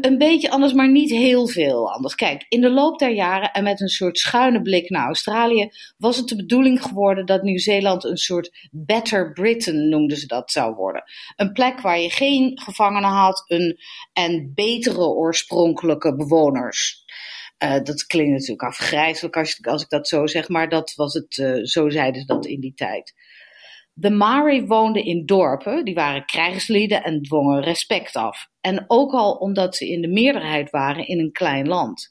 een beetje anders, maar niet heel veel anders. Kijk, in de loop der jaren en met een soort schuine blik naar Australië was het de bedoeling geworden dat Nieuw-Zeeland een soort Better Britain noemden ze dat zou worden. Een plek waar je geen gevangenen had een, en betere oorspronkelijke bewoners. Uh, dat klinkt natuurlijk afgrijzelijk als, als, ik dat zo zeg, maar dat was het, uh, zo zeiden ze dat in die tijd. De Maori woonden in dorpen, die waren krijgslieden en dwongen respect af. En ook al omdat ze in de meerderheid waren in een klein land.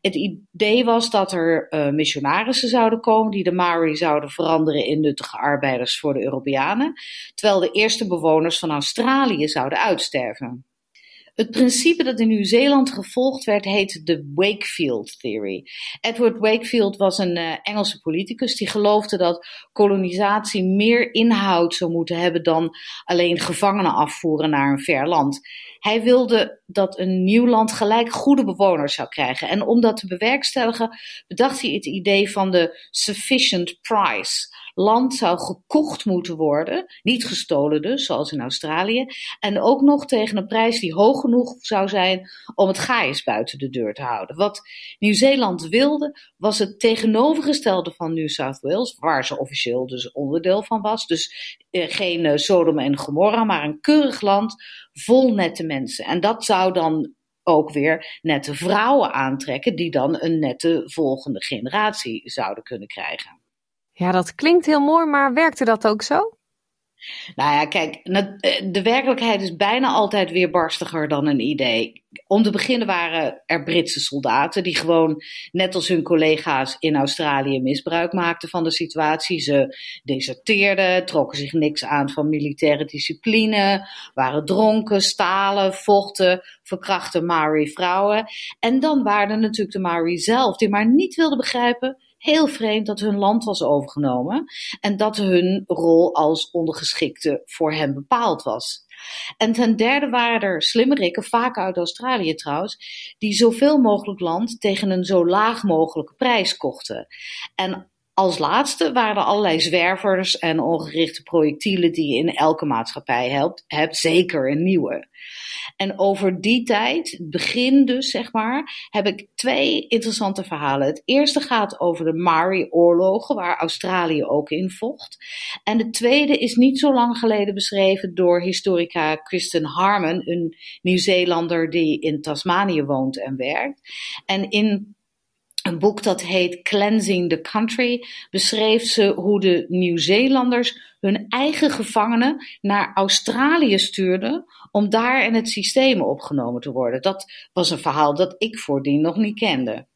Het idee was dat er uh, missionarissen zouden komen die de Maori zouden veranderen in nuttige arbeiders voor de Europeanen, terwijl de eerste bewoners van Australië zouden uitsterven. Het principe dat in Nieuw-Zeeland gevolgd werd heet de Wakefield Theory. Edward Wakefield was een uh, Engelse politicus die geloofde dat kolonisatie meer inhoud zou moeten hebben dan alleen gevangenen afvoeren naar een ver land. Hij wilde dat een nieuw land gelijk goede bewoners zou krijgen. En om dat te bewerkstelligen bedacht hij het idee van de sufficient price land zou gekocht moeten worden, niet gestolen dus, zoals in Australië, en ook nog tegen een prijs die hoog genoeg zou zijn om het gaais buiten de deur te houden. Wat Nieuw-Zeeland wilde, was het tegenovergestelde van New South Wales, waar ze officieel dus onderdeel van was. Dus eh, geen uh, Sodom en Gomorra, maar een keurig land vol nette mensen. En dat zou dan ook weer nette vrouwen aantrekken, die dan een nette volgende generatie zouden kunnen krijgen.
Ja, dat klinkt heel mooi, maar werkte dat ook zo?
Nou ja, kijk, eh, de werkelijkheid is bijna altijd weer barstiger dan een idee. Om te beginnen waren er Britse soldaten die gewoon, net als hun collega's in Australië, misbruik maakten van de situatie. Ze deserteerden, trokken zich niks aan van militaire discipline, waren dronken, stalen, vochten, verkrachten Maori vrouwen. En dan waren er natuurlijk de Maori zelf, die maar niet wilden begrijpen heel vreemd dat hun land was overgenomen en dat hun rol als ondergeschikte voor hen bepaald was. En ten derde waren er slimmerikken, vaak uit Australië trouwens, die zoveel mogelijk land tegen een zo laag mogelijke prijs kochten. En als laatste waren er allerlei zwervers en ongerichte projectielen die je in elke maatschappij hebt, hebt zeker een nieuwe. En over die tijd, begin dus zeg maar, heb ik twee interessante verhalen. Het eerste gaat over de Maori-oorlogen, waar Australië ook in vocht. En de tweede is niet zo lang geleden beschreven door historica Kristen Harmon, een Nieuw-Zeelander die in Tasmanië woont en werkt. En in een boek dat heet Cleansing the Country beschreef ze hoe de Nieuw-Zeelanders hun eigen gevangenen naar Australië stuurden om daar in het systeem opgenomen te worden. Dat was een verhaal dat ik voordien nog niet kende.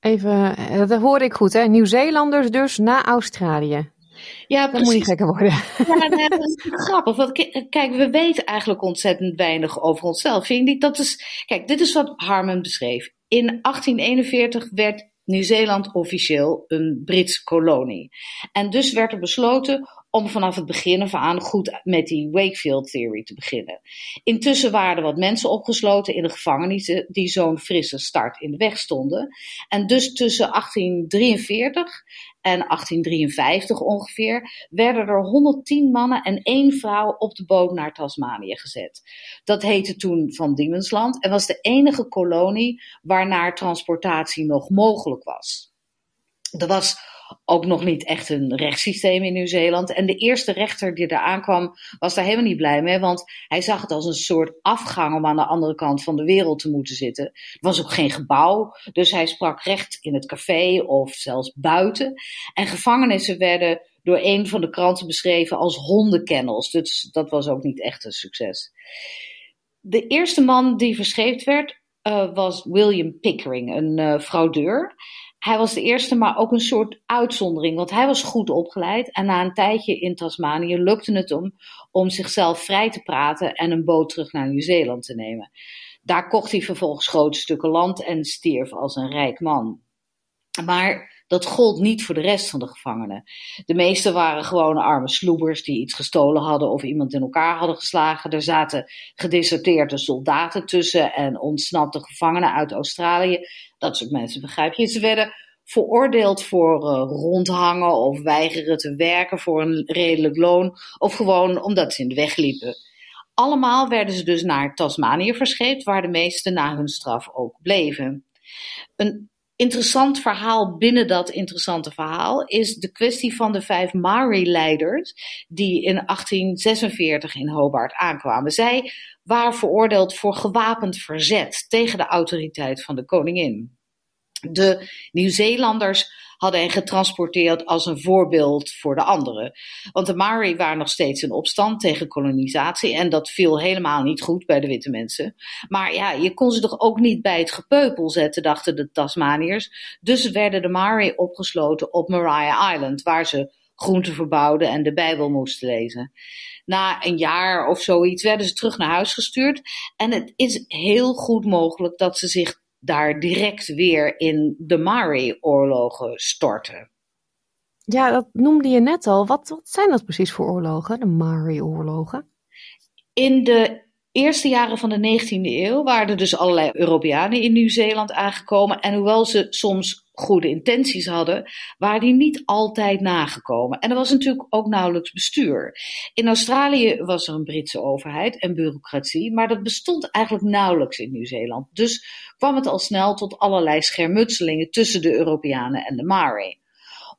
Even, dat hoor ik goed, hè? Nieuw-Zeelanders dus naar Australië.
Ja,
precies. Dat moet niet gekker worden.
Ja, nee, dat is grappig. Want kijk, we weten eigenlijk ontzettend weinig over onszelf. Vind je niet? Dat is, kijk, dit is wat Harmon beschreef. In 1841 werd Nieuw-Zeeland officieel een Britse kolonie. En dus werd er besloten om vanaf het begin af aan goed met die Wakefield Theory te beginnen. Intussen waren er wat mensen opgesloten in de gevangenis die zo'n frisse start in de weg stonden. En dus tussen 1843 en 1853 ongeveer werden er 110 mannen en één vrouw op de boot naar Tasmanië gezet. Dat heette toen Van Diemensland en was de enige kolonie waarnaar transportatie nog mogelijk was. Er was ook nog niet echt een rechtssysteem in Nieuw-Zeeland. En de eerste rechter die er aankwam, was daar helemaal niet blij mee. Want hij zag het als een soort afgang om aan de andere kant van de wereld te moeten zitten. Er was ook geen gebouw, dus hij sprak recht in het café of zelfs buiten. En gevangenissen werden door een van de kranten beschreven als hondenkennels. Dus dat was ook niet echt een succes. De eerste man die verscheept werd, uh, was William Pickering, een uh, fraudeur. Hij was de eerste, maar ook een soort uitzondering, want hij was goed opgeleid. En na een tijdje in Tasmanië lukte het hem om zichzelf vrij te praten en een boot terug naar Nieuw-Zeeland te nemen. Daar kocht hij vervolgens grote stukken land en stierf als een rijk man. Maar dat gold niet voor de rest van de gevangenen. De meeste waren gewoon arme sloebers die iets gestolen hadden of iemand in elkaar hadden geslagen. Er zaten gedeserteerde soldaten tussen en ontsnapte gevangenen uit Australië. Dat soort mensen begrijp je. Ze werden veroordeeld voor uh, rondhangen of weigeren te werken voor een redelijk loon of gewoon omdat ze in de weg liepen. Allemaal werden ze dus naar Tasmanië verscheept, waar de meesten na hun straf ook bleven. Een interessant verhaal binnen dat interessante verhaal is de kwestie van de vijf Maori-leiders die in 1846 in Hobart aankwamen. Zij waren veroordeeld voor gewapend verzet tegen de autoriteit van de koningin. De Nieuw-Zeelanders hadden hen getransporteerd als een voorbeeld voor de anderen. Want de Maori waren nog steeds in opstand tegen kolonisatie en dat viel helemaal niet goed bij de witte mensen. Maar ja, je kon ze toch ook niet bij het gepeupel zetten, dachten de Tasmaniërs. Dus werden de Maori opgesloten op Maria Island, waar ze groenten verbouwden en de Bijbel moesten lezen. Na een jaar of zoiets werden ze terug naar huis gestuurd. En het is heel goed mogelijk dat ze zich daar direct weer in de Maori-oorlogen storten.
Ja, dat noemde je net al. Wat, wat zijn dat precies voor oorlogen, de Maori-oorlogen?
In de eerste jaren van de 19e eeuw waren er dus allerlei Europeanen in Nieuw-Zeeland aangekomen. En hoewel ze soms goede intenties hadden, waren die niet altijd nagekomen. En er was natuurlijk ook nauwelijks bestuur. In Australië was er een Britse overheid en bureaucratie, maar dat bestond eigenlijk nauwelijks in Nieuw-Zeeland. Dus kwam het al snel tot allerlei schermutselingen tussen de Europeanen en de Maori.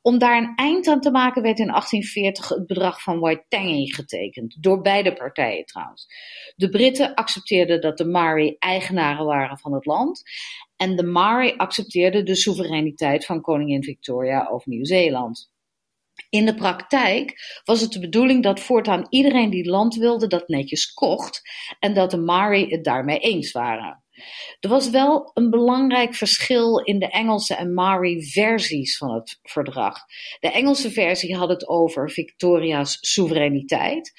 Om daar een eind aan te maken werd in 1840 het bedrag van Waitangi getekend, door beide partijen trouwens. De Britten accepteerden dat de Maori eigenaren waren van het land en de Maori accepteerden de soevereiniteit van koningin Victoria over Nieuw-Zeeland. In de praktijk was het de bedoeling dat voortaan iedereen die land wilde dat netjes kocht en dat de Maori het daarmee eens waren. Er was wel een belangrijk verschil in de Engelse en Maori-versies van het verdrag. De Engelse versie had het over Victoria's soevereiniteit.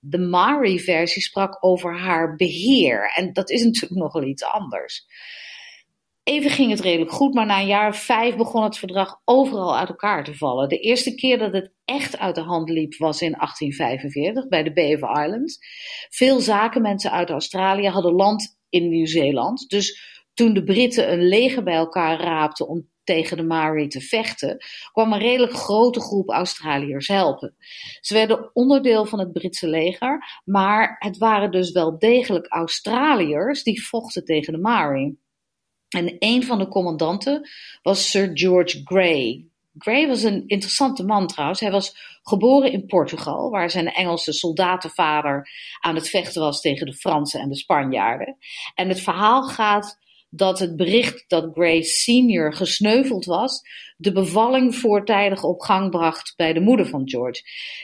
De Maori-versie sprak over haar beheer. En dat is natuurlijk nogal iets anders. Even ging het redelijk goed, maar na een jaar of vijf begon het verdrag overal uit elkaar te vallen. De eerste keer dat het echt uit de hand liep was in 1845 bij de Bay of Islands. Veel zakenmensen uit Australië hadden land in Nieuw-Zeeland. Dus toen de Britten een leger bij elkaar raapten om tegen de Maori te vechten, kwam een redelijk grote groep Australiërs helpen. Ze werden onderdeel van het Britse leger, maar het waren dus wel degelijk Australiërs die vochten tegen de Maori. En een van de commandanten was Sir George Grey. Grey was een interessante man trouwens. Hij was geboren in Portugal, waar zijn Engelse soldatenvader aan het vechten was tegen de Fransen en de Spanjaarden. En het verhaal gaat dat het bericht dat Grey senior gesneuveld was, de bevalling voortijdig op gang bracht bij de moeder van George.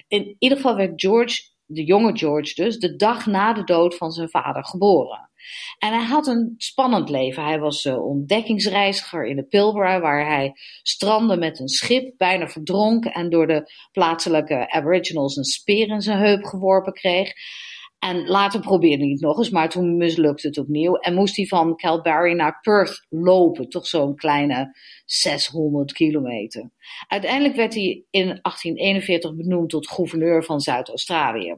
In ieder geval werd George, de jonge George dus, de dag na de dood van zijn vader geboren. En hij had een spannend leven. Hij was uh, ontdekkingsreiziger in de Pilbara, waar hij strandde met een schip, bijna verdronk en door de plaatselijke aboriginals een speer in zijn heup geworpen kreeg. En later probeerde hij het nog eens, maar toen mislukte het opnieuw. En moest hij van Calgary naar Perth lopen, toch zo'n kleine 600 kilometer. Uiteindelijk werd hij in 1841 benoemd tot gouverneur van Zuid-Australië.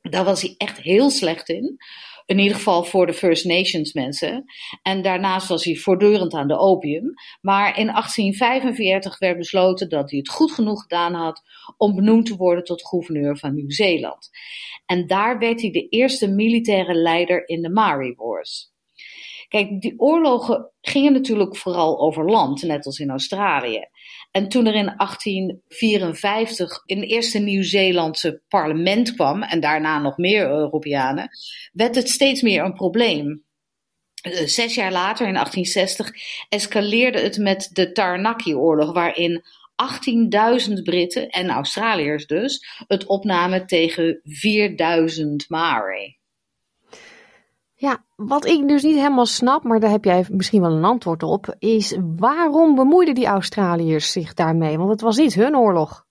Daar was hij echt heel slecht in. In ieder geval voor de First Nations mensen. En daarnaast was hij voortdurend aan de opium. Maar in 1845 werd besloten dat hij het goed genoeg gedaan had om benoemd te worden tot gouverneur van Nieuw-Zeeland. En daar werd hij de eerste militaire leider in de Maori Wars. Kijk, die oorlogen gingen natuurlijk vooral over land, net als in Australië. En toen er in 1854 een eerste Nieuw-Zeelandse parlement kwam, en daarna nog meer Europeanen, werd het steeds meer een probleem. Eh, zes jaar later, in 1860, escaleerde het met de Taranaki-oorlog, waarin 18.000 Britten en Australiërs dus het opnamen tegen 4.000 Maori.
Ja, wat ik dus niet helemaal snap, maar daar heb jij misschien wel een antwoord op, is waarom bemoeiden die Australiërs zich daarmee? Want het was niet hun oorlog.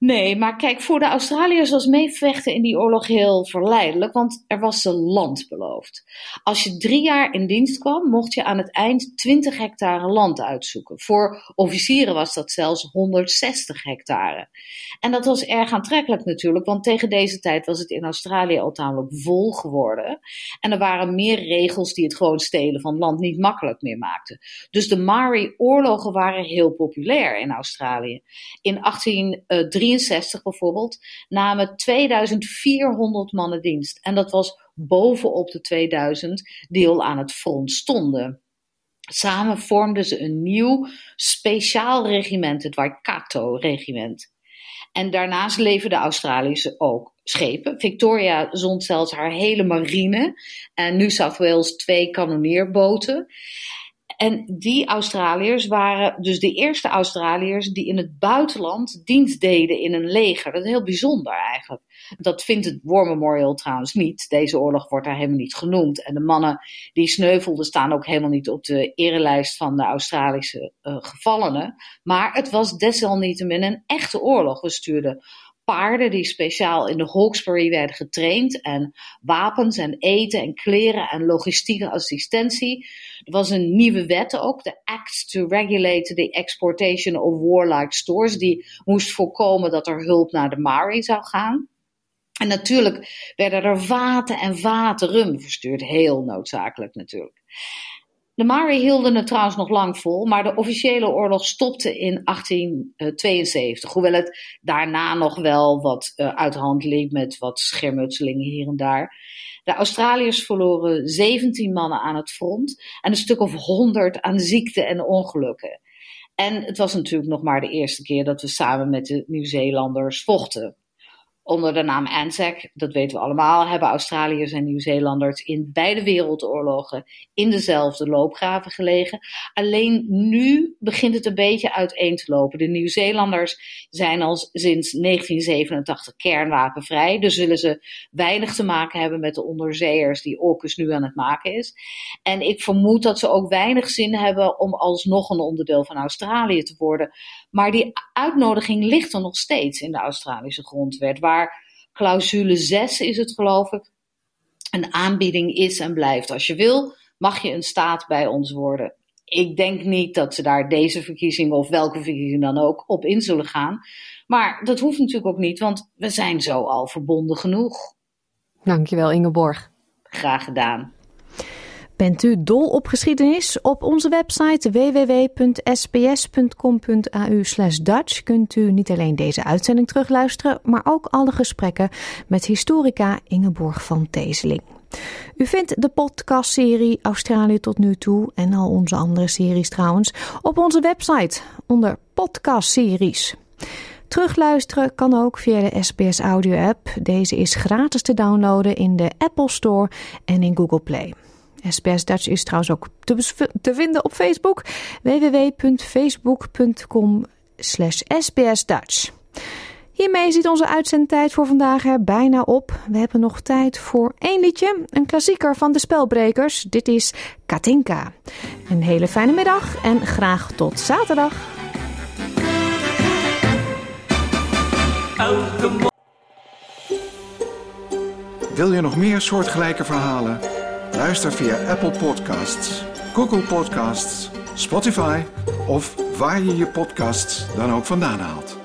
Nee, maar kijk, voor de Australiërs was meevechten in die oorlog heel verleidelijk, want er was ze land beloofd. Als je drie jaar in dienst kwam, mocht je aan het eind 20 hectare land uitzoeken. Voor officieren was dat zelfs 160 hectare. En dat was erg aantrekkelijk natuurlijk, want tegen deze tijd was het in Australië al tamelijk vol geworden. En er waren meer regels die het gewoon stelen van land niet makkelijk meer maakten. Dus de Maori-oorlogen waren heel populair in Australië. In 1803 1963 bijvoorbeeld namen 2400 mannen dienst. En dat was bovenop de 2000 die al aan het front stonden. Samen vormden ze een nieuw speciaal regiment, het Waikato-regiment. En daarnaast leverden de Australische ook schepen. Victoria zond zelfs haar hele marine en New South Wales twee kanonneerboten. En die Australiërs waren dus de eerste Australiërs die in het buitenland dienst deden in een leger. Dat is heel bijzonder eigenlijk. Dat vindt het War Memorial trouwens niet. Deze oorlog wordt daar helemaal niet genoemd. En de mannen die sneuvelden staan ook helemaal niet op de erelijst van de Australische uh, gevallenen. Maar het was desalniettemin een echte oorlog. We stuurden paarden die speciaal in de Hawkesbury werden getraind. En wapens en eten en kleren en logistieke assistentie. Er was een nieuwe wet ook, de Act to Regulate the Exportation of Warlike Stores. Die moest voorkomen dat er hulp naar de Maori zou gaan. En natuurlijk werden er vaten en vaten rum verstuurd. Heel noodzakelijk natuurlijk. De Mari hielden het trouwens nog lang vol, maar de officiële oorlog stopte in 1872. Hoewel het daarna nog wel wat uh, uit de hand liep met wat schermutselingen hier en daar. De Australiërs verloren 17 mannen aan het front en een stuk of 100 aan ziekte en ongelukken. En het was natuurlijk nog maar de eerste keer dat we samen met de Nieuw-Zeelanders vochten. Onder de naam ANZAC, dat weten we allemaal, hebben Australiërs en Nieuw-Zeelanders in beide wereldoorlogen in dezelfde loopgraven gelegen. Alleen nu begint het een beetje uiteen te lopen. De Nieuw-Zeelanders zijn al sinds 1987 kernwapenvrij, dus zullen ze weinig te maken hebben met de onderzeeërs die AUKUS nu aan het maken is. En ik vermoed dat ze ook weinig zin hebben om alsnog een onderdeel van Australië te worden. Maar die uitnodiging ligt er nog steeds in de Australische grondwet, waar clausule 6 is het geloof ik, een aanbieding is en blijft. Als je wil, mag je een staat bij ons worden. Ik denk niet dat ze daar deze verkiezing of welke verkiezing dan ook op in zullen gaan. Maar dat hoeft natuurlijk ook niet, want we zijn zo al verbonden genoeg.
Dankjewel Ingeborg.
Graag gedaan.
Bent u dol op geschiedenis? Op onze website www.sbs.com.au Dutch kunt u niet alleen deze uitzending terugluisteren, maar ook alle gesprekken met historica Ingeborg van Teeseling. U vindt de podcastserie Australië tot nu toe en al onze andere series trouwens op onze website onder podcastseries. Terugluisteren kan ook via de SBS Audio app. Deze is gratis te downloaden in de Apple Store en in Google Play. SBS Dutch is trouwens ook te, te vinden op Facebook. www.facebook.com sbsdutch. Hiermee zit onze uitzendtijd voor vandaag er bijna op. We hebben nog tijd voor één liedje, een klassieker van de spelbrekers. Dit is Katinka. Een hele fijne middag en graag tot zaterdag.
Wil je nog meer soortgelijke verhalen? Luister via Apple Podcasts, Google Podcasts, Spotify of waar je je podcasts dan ook vandaan haalt.